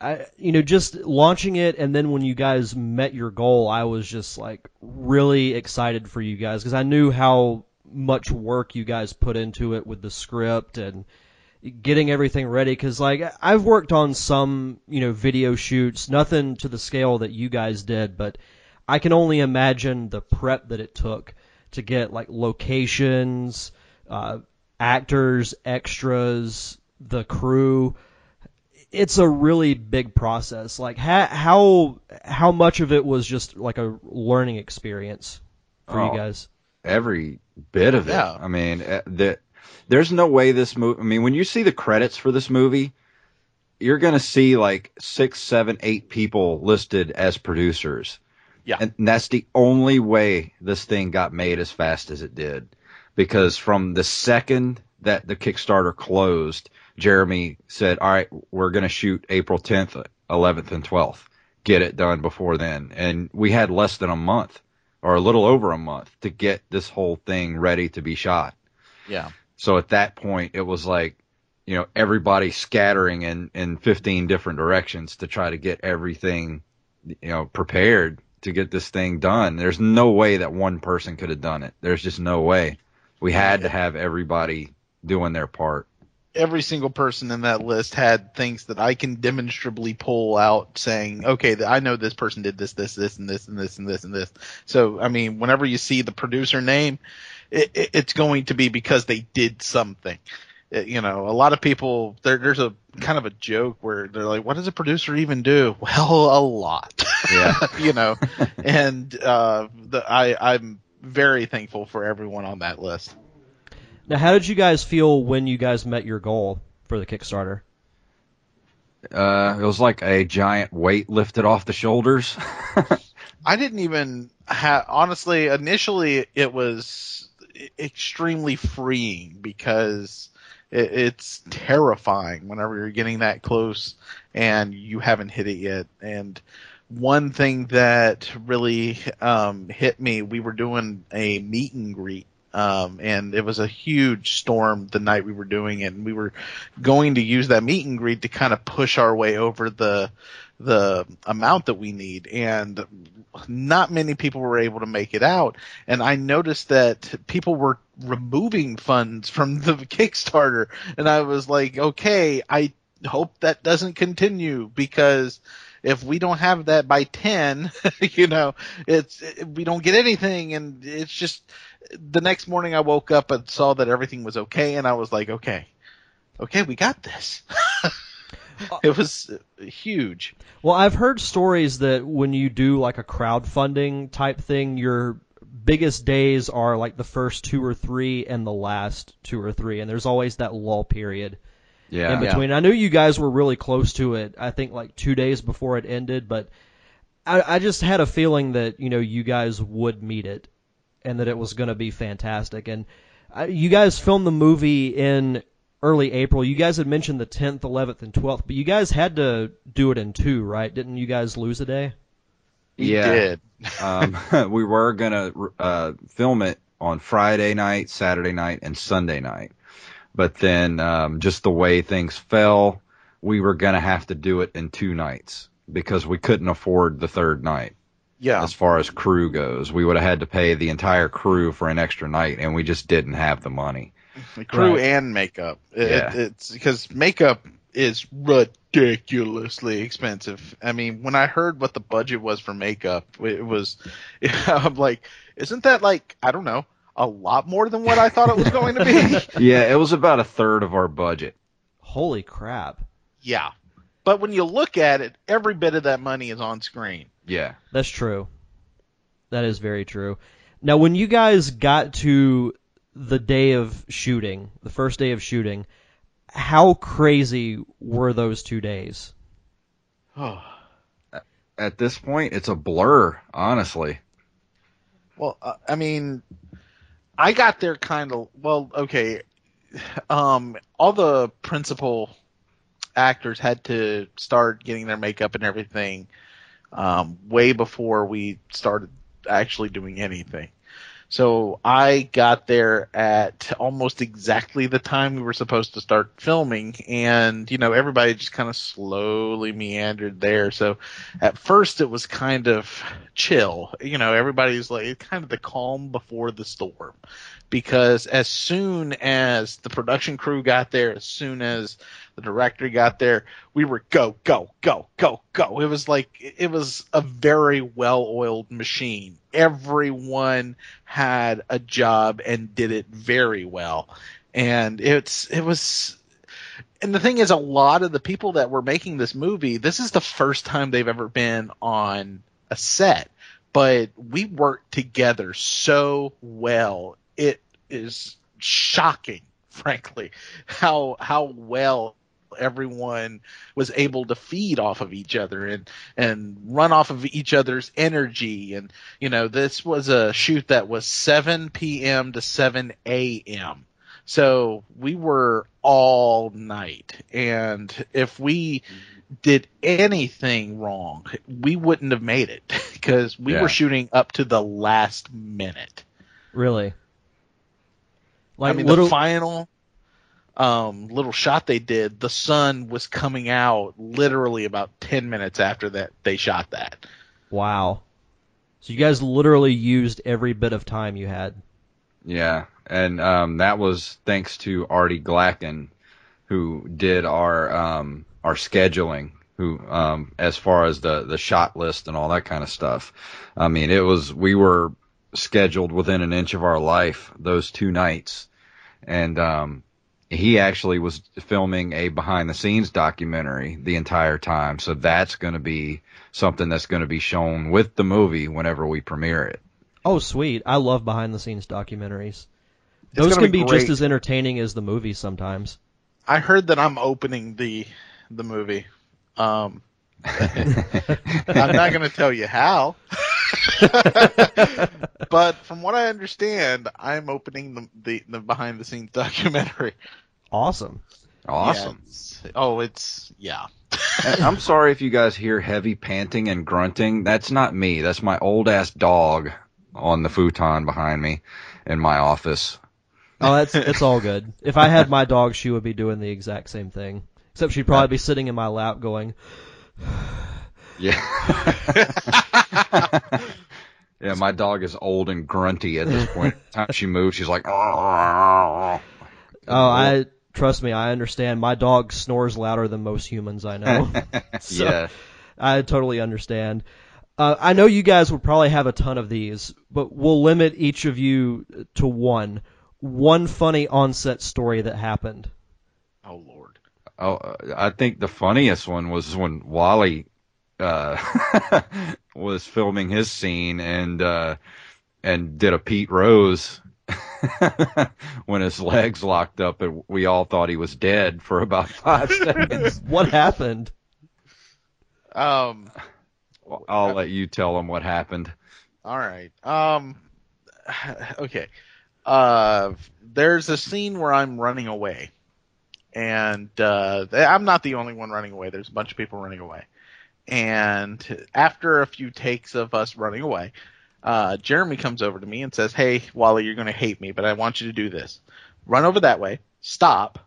I, you know, just launching it and then when you guys met your goal, I was just like really excited for you guys because I knew how much work you guys put into it with the script and getting everything ready because like I've worked on some you know video shoots, nothing to the scale that you guys did, but I can only imagine the prep that it took to get like locations, uh, actors, extras, the crew. It's a really big process. Like how how how much of it was just like a learning experience for Oh. you guys? every bit of it. Yeah. I mean, uh, the, there's no way this movie. I mean, when you see the credits for this movie, you're gonna see like six, seven, eight people listed as producers. Yeah. and that's the only way this thing got made as fast as it did, because from the second that the Kickstarter closed, Jeremy said, "All right, we're gonna shoot April 10th, 11th, and 12th. Get it done before then." And we had less than a month or a little over a month to get this whole thing ready to be shot. Yeah. So at that point, it was like, you know, everybody scattering in, in 15 different directions to try to get everything, you know, prepared to get this thing done. There's no way that one person could have done it. There's just no way. We had to have everybody doing their part. Every single person in that list had things that I can demonstrably pull out saying, okay, I know this person did this, this, this, and this, and this, and this, and this. So, I mean, whenever you see the producer name, it, it, it's going to be because they did something. Uh, you know, a lot of people, there, there's a kind of a joke where they're like, what does a producer even do? (laughs) Well, a lot. Yeah. (laughs) you know, and, uh, the, I, I'm very thankful for everyone on that list. Now, how did you guys feel when you guys met your goal for the Kickstarter? Uh, it was like a giant weight lifted off the shoulders. (laughs) I didn't even have honestly initially it was extremely freeing because it, it's terrifying whenever you're getting that close and you haven't hit it yet and one thing that really um, hit me we were doing a meet and greet um, and it was a huge storm the night we were doing it and we were going to use that meet and greet to kind of push our way over the the amount that we need and not many people were able to make it out and i noticed that people were removing funds from the (laughs) kickstarter and i was like okay i hope that doesn't continue because if we don't have that by 10 (laughs) you know it's we don't get anything. And it's just the next morning i woke up and saw that everything was okay. And i was like okay okay we got this. (laughs) It was huge. Well, I've heard stories that when you do like a crowdfunding type thing, your biggest days are like the first two or three and the last two or three, and there's always that lull period yeah. in between. I knew you guys were really close to it. I think like two days before it ended, but I, I just had a feeling that you know you guys would meet it, and that it was going to be fantastic. And Uh, you guys filmed the movie in early April. You guys had mentioned the 10th, 11th, and 12th, but you guys had to do it in two, right? Didn't you guys lose a day? We Yeah. did. um, (laughs) we were gonna uh, film it on Friday night, Saturday night, and Sunday night, but then um, just the way things fell, we were gonna have to do it in two nights because we couldn't afford the third night. Yeah. As far as crew goes, we would have had to pay the entire crew for an extra night, and we just didn't have the money. The (laughs) crew Right. and makeup. It, Yeah. it's because makeup is ridiculously expensive. I mean, when I heard what the budget was for makeup, it was, (laughs) I'm like, isn't that like, I don't know, a lot more than what I thought it was going to be? (laughs) Yeah, it was about a third of our budget. Holy crap. yeah. But when you look at it, every bit of that money is on screen. Yeah. That's true. That is very true. Now, when you guys got to the day of shooting, the first day of shooting, how crazy were those two days? Oh. (sighs) At this point, it's a blur, honestly. Well, uh, I mean, I got there kind of well. Okay, um, all the principal actors had to start getting their makeup and everything um, way before we started actually doing anything. So I got there at almost exactly the time we were supposed to start filming, and you know everybody just kind of slowly meandered there. So at first it was kind of chill, you know, everybody's like kind of the calm before the storm, because as soon as the production crew got there, as soon as the director got there, we were go go go go go. It was like it was a very well-oiled machine. Everyone had a job and did it very well. And it's it was and the thing is a lot of the people that were making this movie, this is the first time they've ever been on a set. But we worked together so well. It is shocking, frankly, how how well everyone was able to feed off of each other and and run off of each other's energy and you know this was a shoot that was 7 p.m. to 7 a.m. So we were all night and if we did anything wrong we wouldn't have made it (laughs) because we Yeah. were shooting up to the last minute. Really? Like I mean, little the final um, little shot they did, the sun was coming out literally about 10 minutes after that they shot that. Wow. So you guys literally used every bit of time you had. Yeah, and um, that was thanks to Artie Glacken, who did our um, our scheduling. Who, um, as far as the the shot list and all that kind of stuff. I mean, it was we were scheduled within an inch of our life those two nights, and um, he actually was filming a behind the scenes documentary the entire time. So that's going to be something that's going to be shown with the movie whenever we premiere it. Oh, sweet. I love behind the scenes documentaries. Those can be be just as entertaining as the movie sometimes. I heard that I'm opening the the movie. Um, (laughs) I'm not going to tell you how, (laughs) (laughs) but from what I understand, I'm opening the the, the behind the scenes documentary. Awesome. Awesome. Yeah, it's- oh, it's yeah. I'm (laughs) sorry if you guys hear heavy panting and grunting. That's not me. That's my old ass dog on the futon behind me in my office. Oh, that's it's all good. If I had my dog, she would be doing the exact same thing. Except she'd probably be sitting in my lap going, (sighs) (laughs) Yeah. (laughs) yeah, my dog is old and grunty at this point. (laughs) Every time she moves, she's like, "Oh, I trust me, I understand. My dog snores louder than most humans I know." (laughs) So- yeah. I totally understand. Uh, I know you guys would probably have a ton of these, but we'll limit each of you to one. One funny onset story that happened. Oh Lord. Oh, uh, I think the funniest one was when Wally uh, (laughs) was filming his scene and uh, and did a Pete Rose (laughs) when his legs locked up and we all thought he was dead for about five (laughs) seconds. What happened? Um. I'll let you tell him what happened. All right. Um. (sighs) Okay. uh, there's a scene where I'm running away, and uh, I'm not the only one running away. There's a bunch of people running away, and after a few takes of us running away, uh, Jeremy comes over to me and says, "Hey, Wally, you're going to hate me, but I want you to do this. Run over that way, stop,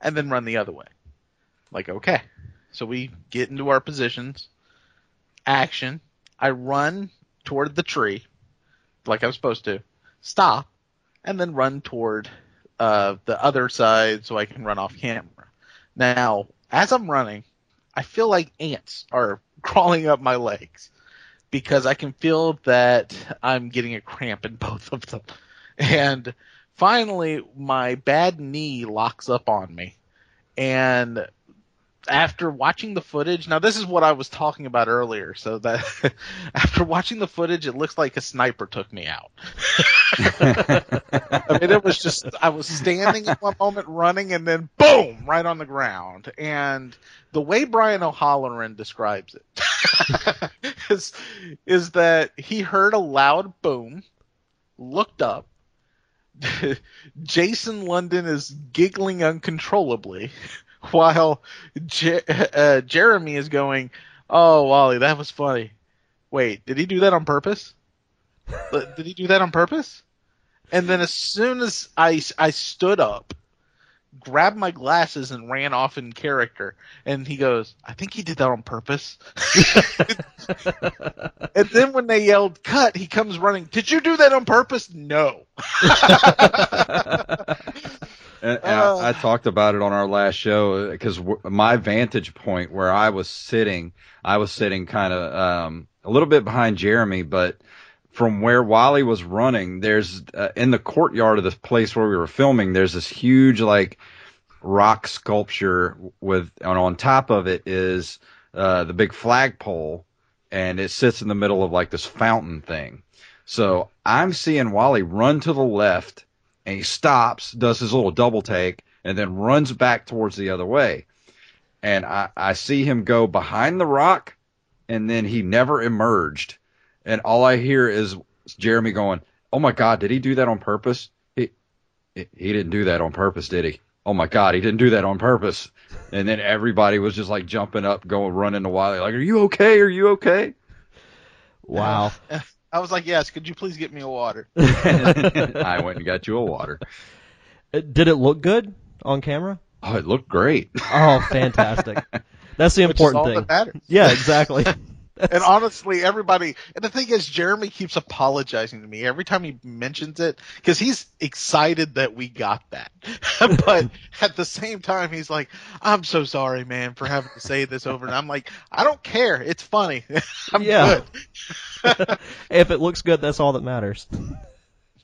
and then run the other way." Like, okay. So we get into our positions. Action. I run toward the tree, like I'm supposed to. Stop, and then run toward uh, the other side so I can run off camera. Now, as I'm running, I feel like ants are (laughs) crawling up my legs because I can feel that I'm getting a cramp in both of them. And finally, my bad knee locks up on me. And after watching the footage, now this is what I was talking about earlier. So that (laughs) after watching the footage, it looks like a sniper took me out. (laughs) I mean, it was just I was standing at one moment, running, and then boom, right on the ground. And the way Brian O'Halloran describes it (laughs) is is that he heard a loud boom, looked up. Jason London is giggling uncontrollably (laughs) while Je- uh, Jeremy is going, "Oh, Wally, that was funny." Wait, did he do that on purpose? (laughs) did he do that on purpose? And then as soon as I I stood up, grabbed my glasses and ran off in character, and he goes, "I think he did that on purpose." (laughs) and then when they yelled "cut," he comes running. Did you do that on purpose? No. And, and uh, I, I, talked about it on our last show because w- my vantage point where I was sitting, I was sitting kind of um, a little bit behind Jeremy, but from where Wally was running, there's uh, in the courtyard of the place where we were filming, there's this huge like rock sculpture with, and on top of it is uh, the big flagpole, and it sits in the middle of like this fountain thing. So I'm seeing Wally run to the left and he stops, does his little double take, and then runs back towards the other way. And I, I see him go behind the rock, and then he never emerged. And all I hear is Jeremy going, "Oh my God, did he do that on purpose? He he didn't do that on purpose, did he? Oh my God, he didn't do that on purpose." And then everybody was just like jumping up, going running to Wally, like, "Are you okay? Are you okay?" Wow. (laughs) I was like, yes, could you please get me a water? (laughs) I went and got you a water. Uh, did it look good on camera? Oh, it looked great. Oh, fantastic. That's the important thing. That yeah, exactly. (laughs) and honestly, everybody, and the thing is, Jeremy keeps apologizing to me every time he mentions it because he's excited that we got that. (laughs) but at the same time, he's like, I'm so sorry, man, for having to say this over. And I'm like, I don't care. It's funny. (laughs) I'm yeah. good. (laughs) if it looks good, that's all that matters.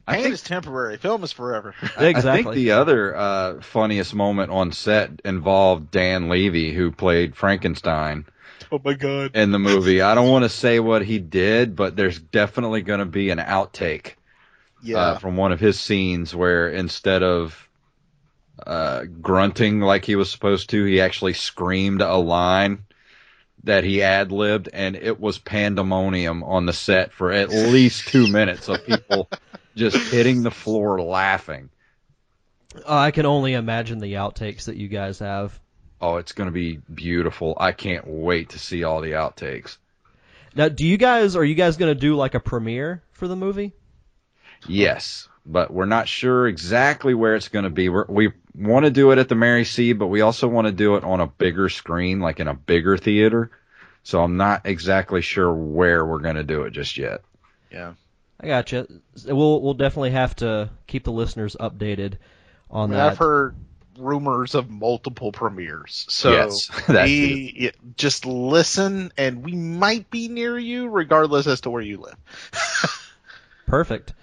Pain think, is temporary. Film is forever. Exactly. I think the other uh, funniest moment on set involved Dan Levy, who played Frankenstein. (laughs) Oh my god! In the movie, I don't want to say what he did, but there's definitely going to be an outtake. Yeah. Uh, from one of his scenes where instead of uh, grunting like he was supposed to, he actually screamed a line that he ad libbed, and it was pandemonium on the set for at least two (laughs) minutes of people just hitting the floor laughing. Uh, I can only imagine the outtakes that you guys have. Oh, it's going to be beautiful. I can't wait to see all the outtakes. Now, do you guys are you guys going to do like a premiere for the movie? Yes, but we're not sure exactly where it's going to be. We're, we want to do it at the Mary C, but we also want to do it on a bigger screen, like in a bigger theater. So I'm not exactly sure where we're going to do it just yet. Yeah. I gotcha. We'll we'll definitely have to keep the listeners updated on that. I've heard rumors of multiple premieres. So yes, (laughs) we, just listen, and we might be near you, regardless as to where you live. (laughs) Perfect.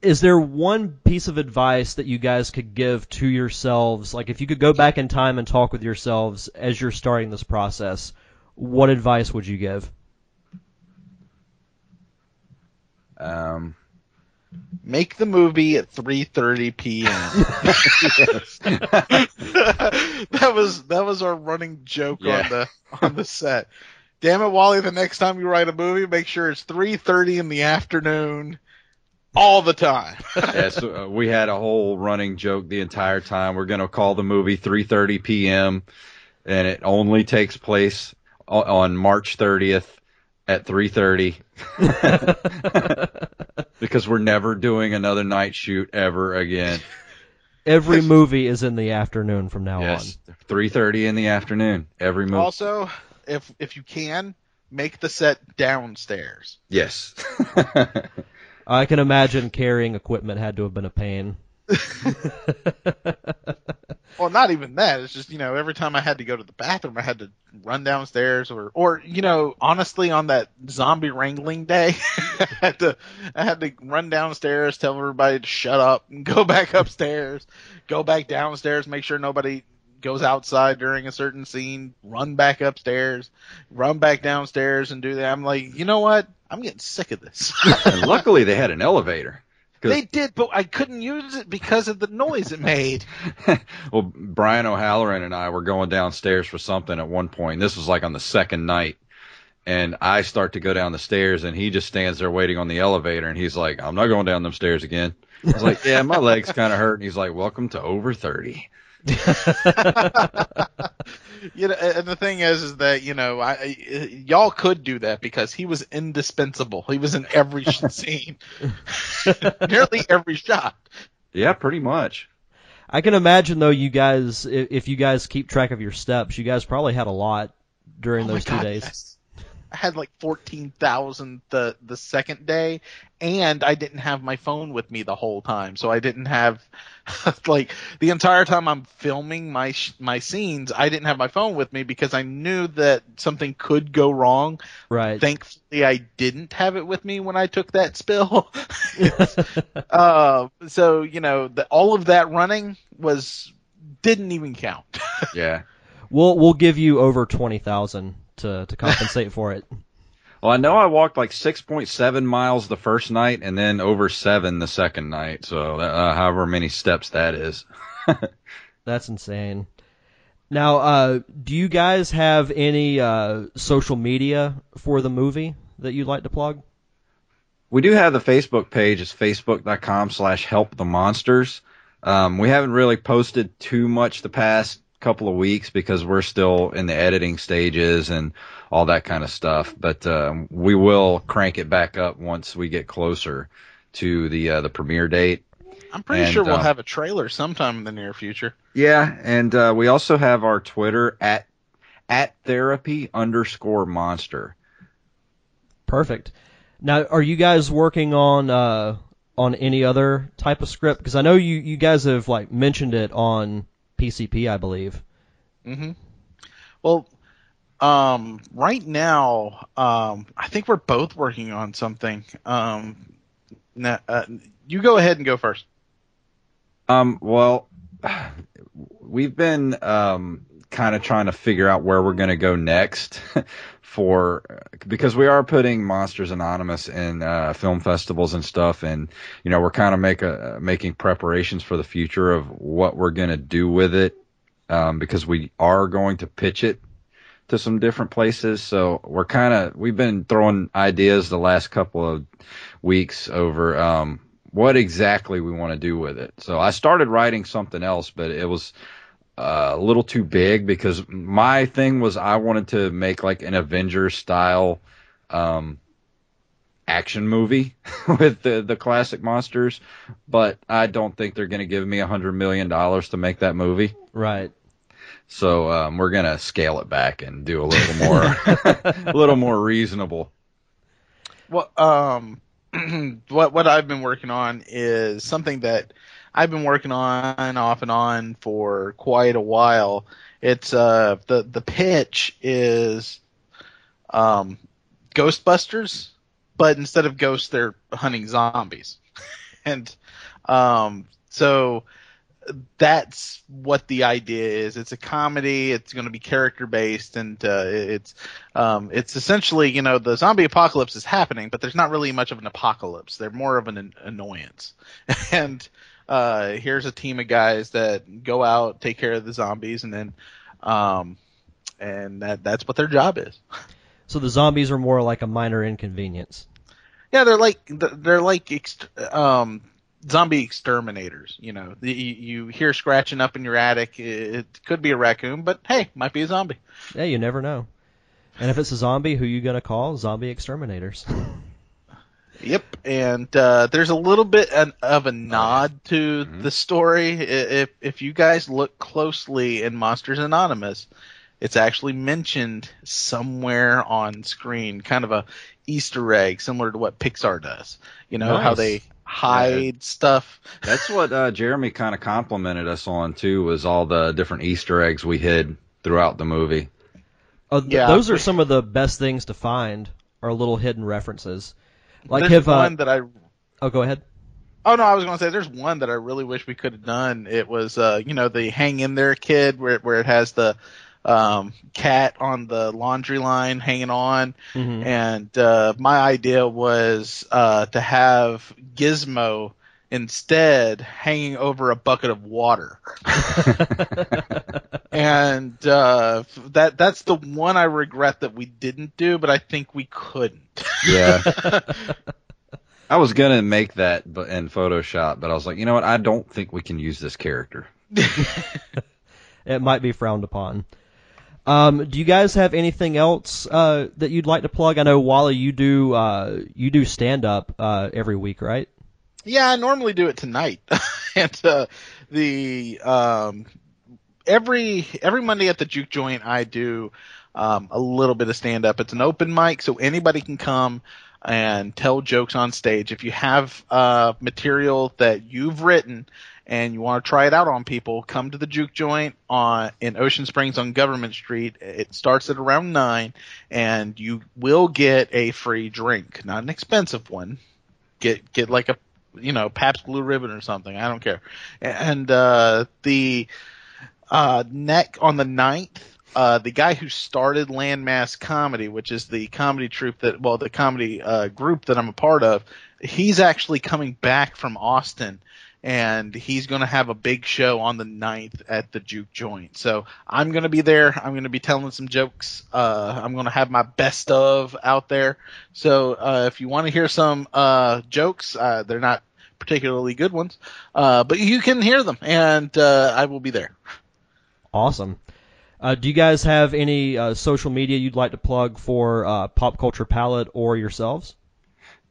Is there one piece of advice that you guys could give to yourselves? Like, if you could go back in time and talk with yourselves as you're starting this process, what advice would you give? Um, Make the movie at 3:30 p.m. (laughs) (laughs) that was that was our running joke yeah. on the on the set. Damn it, Wally! The next time you write a movie, make sure it's 3:30 in the afternoon. all the time. (laughs) yeah, so, uh, we had a whole running joke the entire time. We're going to call the movie 3:30 p.m. and it only takes place on March 30th at 3:30 because we're never doing another night shoot ever again. Every movie is in the afternoon from now on. Yes, 3:30 in the afternoon every movie. also, if if you can, make the set downstairs. yes. (laughs) I can imagine carrying equipment had to have been a pain. (laughs) Well, not even that. It's just you know every time I had to go to the bathroom, I had to run downstairs, or or you know honestly on that zombie wrangling day, (laughs) I had to I had to run downstairs, tell everybody to shut up, and go (laughs) back upstairs, go back downstairs, make sure nobody goes outside during a certain scene, run back upstairs, run back downstairs, and do that. I'm like, you know what? I'm getting sick of this. (laughs) luckily they had an elevator. They did, but I couldn't use it because of the noise it made. (laughs) well, Brian O'Halloran and I were going downstairs for something at one point. This was like on the second night. And I start to go down the stairs and he just stands there waiting on the elevator and he's like, I'm not going down them stairs again. I was like, yeah, my legs kind of hurt. And he's like, welcome to over 30. (laughs) you know, and the thing is, is that you know, I, I y'all could do that because he was indispensable. He was in every (laughs) scene, (laughs) nearly every shot. Yeah, pretty much. I can imagine though, you guys, i- if you guys keep track of your steps, you guys probably had a lot during Oh those two God, days. yes. I had like fourteen thousand the the second day, and I didn't have my phone with me the whole time, so I didn't have (laughs) like the entire time I'm filming my sh- my scenes. I didn't have my phone with me because I knew that something could go wrong. Right. Thankfully, I didn't have it with me when I took that spill. uh, (laughs) (laughs) so you know, the, all of that running was didn't even count. Yeah. We'll we'll give you over twenty thousand to to compensate for it. (laughs) Well, I know I walked like 6.7 miles the first night and then over seven the second night. So, uh, however many steps that is. (laughs) That's insane. Now, uh, do you guys have any uh, social media for the movie that you'd like to plug? We do have the Facebook page. It's facebook.com slash help the monsters. Um, we haven't really posted too much the past couple of weeks because we're still in the editing stages and all that kind of stuff. But um, we will crank it back up once we get closer to the uh, the premiere date. I'm pretty And, sure we'll uh, have a trailer sometime in the near future. Yeah, and uh, we also have our Twitter at at therapy underscore monster. Perfect. Now, are you guys working on uh, on any other type of script? Because I know you you guys have like mentioned it on PCP, I believe. Mm-hmm. Well, um, right now, um, I think we're both working on something. Um, na- uh, you go ahead and go first. Um, well, (sighs) we've been um, kind of trying to figure out where we're going to go next (laughs) for because we are putting Monsters Anonymous in uh, film festivals and stuff, and you know we're kind of make a, making preparations for the future of what we're going to do with it um, because we are going to pitch it to some different places. So we're kind of we've been throwing ideas the last couple of weeks over um, what exactly we want to do with it. So I started writing something else, but it was uh, a little too big because my thing was I wanted to make like an Avengers style um, action movie (laughs) with the the classic monsters, but I don't think they're going to give me a hundred million dollars to make that movie. Right. So um, we're gonna scale it back and do a little more, (laughs) a little more reasonable. Well, um, (clears throat) what what I've been working on is something that I've been working on off and on for quite a while. It's uh the the pitch is um Ghostbusters, but instead of ghosts, they're hunting zombies, (laughs) and um so that's what the idea is. It's a comedy. It's going to be character based, and uh, it's um, it's essentially you know the zombie apocalypse is happening, but there's not really much of an apocalypse. They're more of an, an annoyance. (laughs) and uh, here's a team of guys that go out, take care of the zombies, and then um, and that that's what their job is. So the zombies are more like a minor inconvenience. Yeah, they're like they're like um, zombie exterminators. You know, you, you hear scratching up in your attic. It could be a raccoon, but hey, might be a zombie. Yeah, you never know. And if it's a zombie, who you gonna call? Zombie exterminators. (laughs) Yep, and uh, there's a little bit an, of a nod to Mhm. the story. If if you guys look closely in Monsters Anonymous, it's actually mentioned somewhere on screen, kind of a Easter egg, similar to what Pixar does. You know how they hide stuff. That's what uh, Jeremy kind of complimented us on too, was all the different Easter eggs we hid throughout the movie. Oh, th- Yeah. those are some of the best things to find. Are little hidden references. Like there's have uh, one that I oh go ahead. Oh no, I was going to say there's one that I really wish we could have done. It was uh, you know, the hang in there kid where where it has the um cat on the laundry line hanging on Mhm. and uh my idea was uh to have Gizmo instead hanging over a bucket of water. (laughs) and uh that that's the one I regret that we didn't do, but I think we couldn't. Yeah. (laughs) I was gonna make that but in Photoshop, but I was like, you know what? I don't think we can use this character. (laughs) it might be frowned upon. Um, do you guys have anything else uh, that you'd like to plug? I know Wally, you do uh, you do stand up uh, every week, right? Yeah, I normally do it tonight, (laughs) and uh, the um, every every Monday at the Juke Joint I do um, a little bit of stand up. It's an open mic, so anybody can come and tell jokes on stage. If you have uh, material that you've written and you want to try it out on people, come to the Juke Joint on in Ocean Springs on Government Street. It starts at around nine, and you will get a free drink, not an expensive one. Get get like a you know Pabst Blue Ribbon or something. I don't care. And uh, the uh, neck on the ninth. Uh, the guy who started Landmass Comedy, which is the comedy troupe that, well, the comedy uh, group that I'm a part of, he's actually coming back from Austin and he's going to have a big show on the 9th at the Juke Joint. So I'm going to be there. I'm going to be telling some jokes. Uh, I'm going to have my best of out there. So uh, if you want to hear some uh, jokes, they're not particularly good ones, but you can hear them, and I will be there. Awesome. Uh, do you guys have any uh, social media you'd like to plug for uh, Pop Culture Palate or yourselves?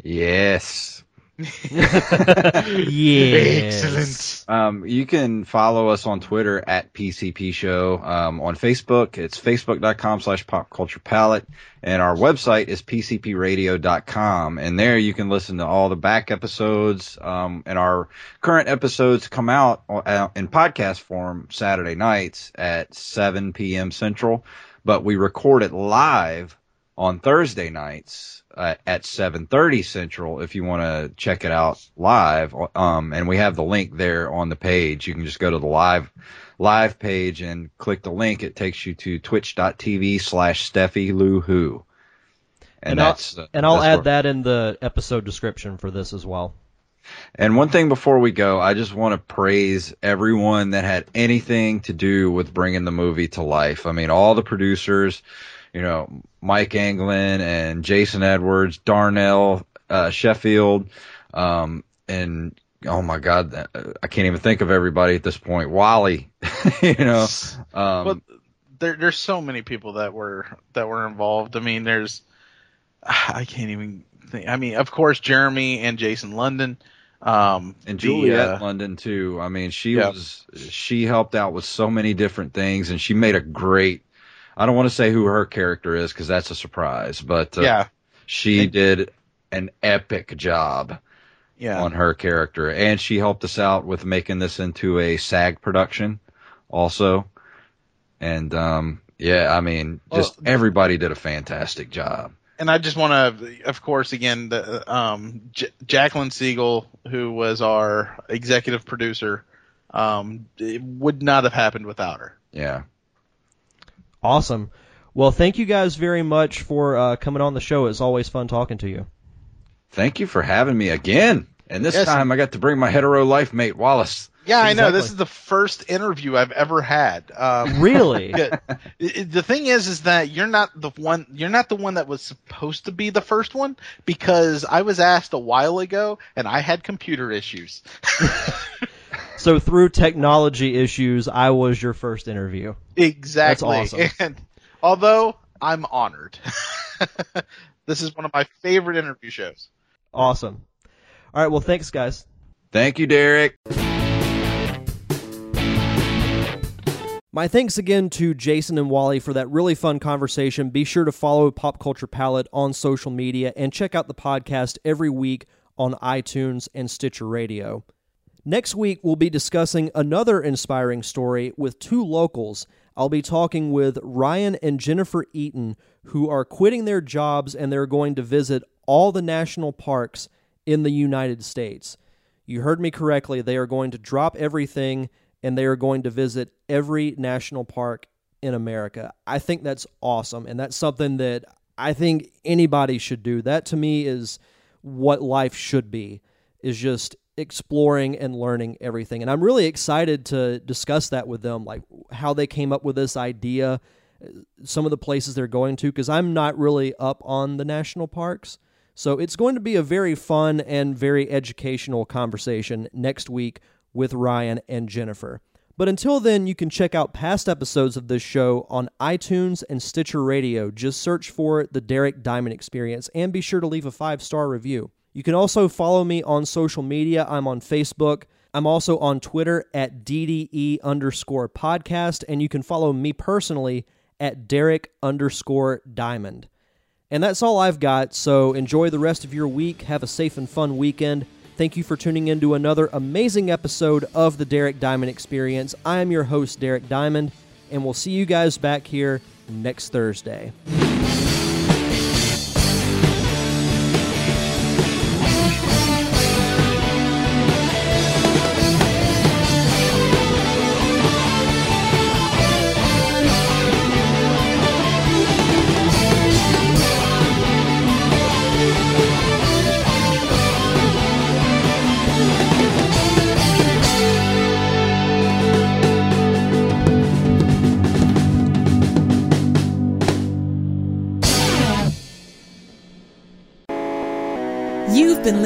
Yes. (laughs) yes. Um, you can follow us on Twitter at PCP Show. Um, on Facebook, it's facebook.com slash pop culture palate. And our website is pcpradio.com. And there you can listen to all the back episodes. Um, and our current episodes come out uh, in podcast form Saturday nights at 7 p.m. Central. But we record it live on Thursday nights uh, at 7:30 Central if you want to check it out live um and we have the link there on the page you can just go to the live live page and click the link it takes you to twitch.tv slash Steffi Lou Who And, that's I'll, uh, and I'll that's add where- that in the episode description for this as well. And one thing before we go, I just want to praise everyone that had anything to do with bringing the movie to life. I mean, all the producers, you know, Mike Anglin and Jason Edwards, Darnell, uh, Sheffield, um, and oh my God, uh, I can't even think of everybody at this point. Wally, (laughs) you know, um, Well, there, there's so many people that were that were involved. I mean, there's (sighs) I can't even think. I mean, of course, Jeremy and Jason London. Um, and the, uh, London too. I mean, she Yeah. was she helped out with so many different things, and she made a great. I don't want to say who her character is because that's a surprise, but uh, yeah, she And- did an epic job yeah. on her character, and she helped us out with making this into a SAG production, also. And um, yeah, I mean, just Well, everybody did a fantastic job. and I just want to, of course, again, the, um, J- Jacqueline Siegel, who was our executive producer, um, it would not have happened without her. Yeah. Awesome. Well, thank you guys very much for uh, coming on the show. It's always fun talking to you. Thank you for having me again. And this Yes. time I got to bring my hetero life mate Wallace. Yeah, I know. This is the first interview I've ever had. Um, Really? (laughs) Yeah. It- it- the thing is, is that you're not the one. You're not the one that was supposed to be the first one because I was asked a while ago and I had computer issues. (laughs) (laughs) so through technology issues, I was your first interview. exactly. That's awesome. (laughs) And although I'm honored, (laughs) this is one of my favorite interview shows. Awesome. All right. Well, thanks, guys. Thank you, Derek. My thanks again to Jason and Wally for that really fun conversation. Be sure to follow Pop Culture Palate on social media and check out the podcast every week on iTunes and Stitcher Radio. Next week, we'll be discussing another inspiring story with two locals. I'll be talking with Ryan and Jennifer Eaton, who are quitting their jobs and they're going to visit all the national parks in the United States. You heard me correctly. They are going to drop everything and they are going to visit every national park in America. I think that's awesome. And that's something that I think anybody should do. That to me is what life should be, is just exploring and learning everything. And I'm really excited to discuss that with them, like how they came up with this idea, some of the places they're going to, because I'm not really up on the national parks. So it's going to be a very fun and very educational conversation next week with Ryan and Jennifer. But until then, you can check out past episodes of this show on iTunes and Stitcher Radio. Just search for The Derek Diamond Experience and be sure to leave a five star review. You can also follow me on social media. I'm on Facebook. I'm also on Twitter at DDE underscore podcast, and you can follow me personally at Derek underscore Diamond. And that's all I've got, so enjoy the rest of your week. Have a safe and fun weekend. Thank you for tuning in to another amazing episode of the Derek Diamond Experience. I am your host, Derek Diamond, and we'll see you guys back here next Thursday.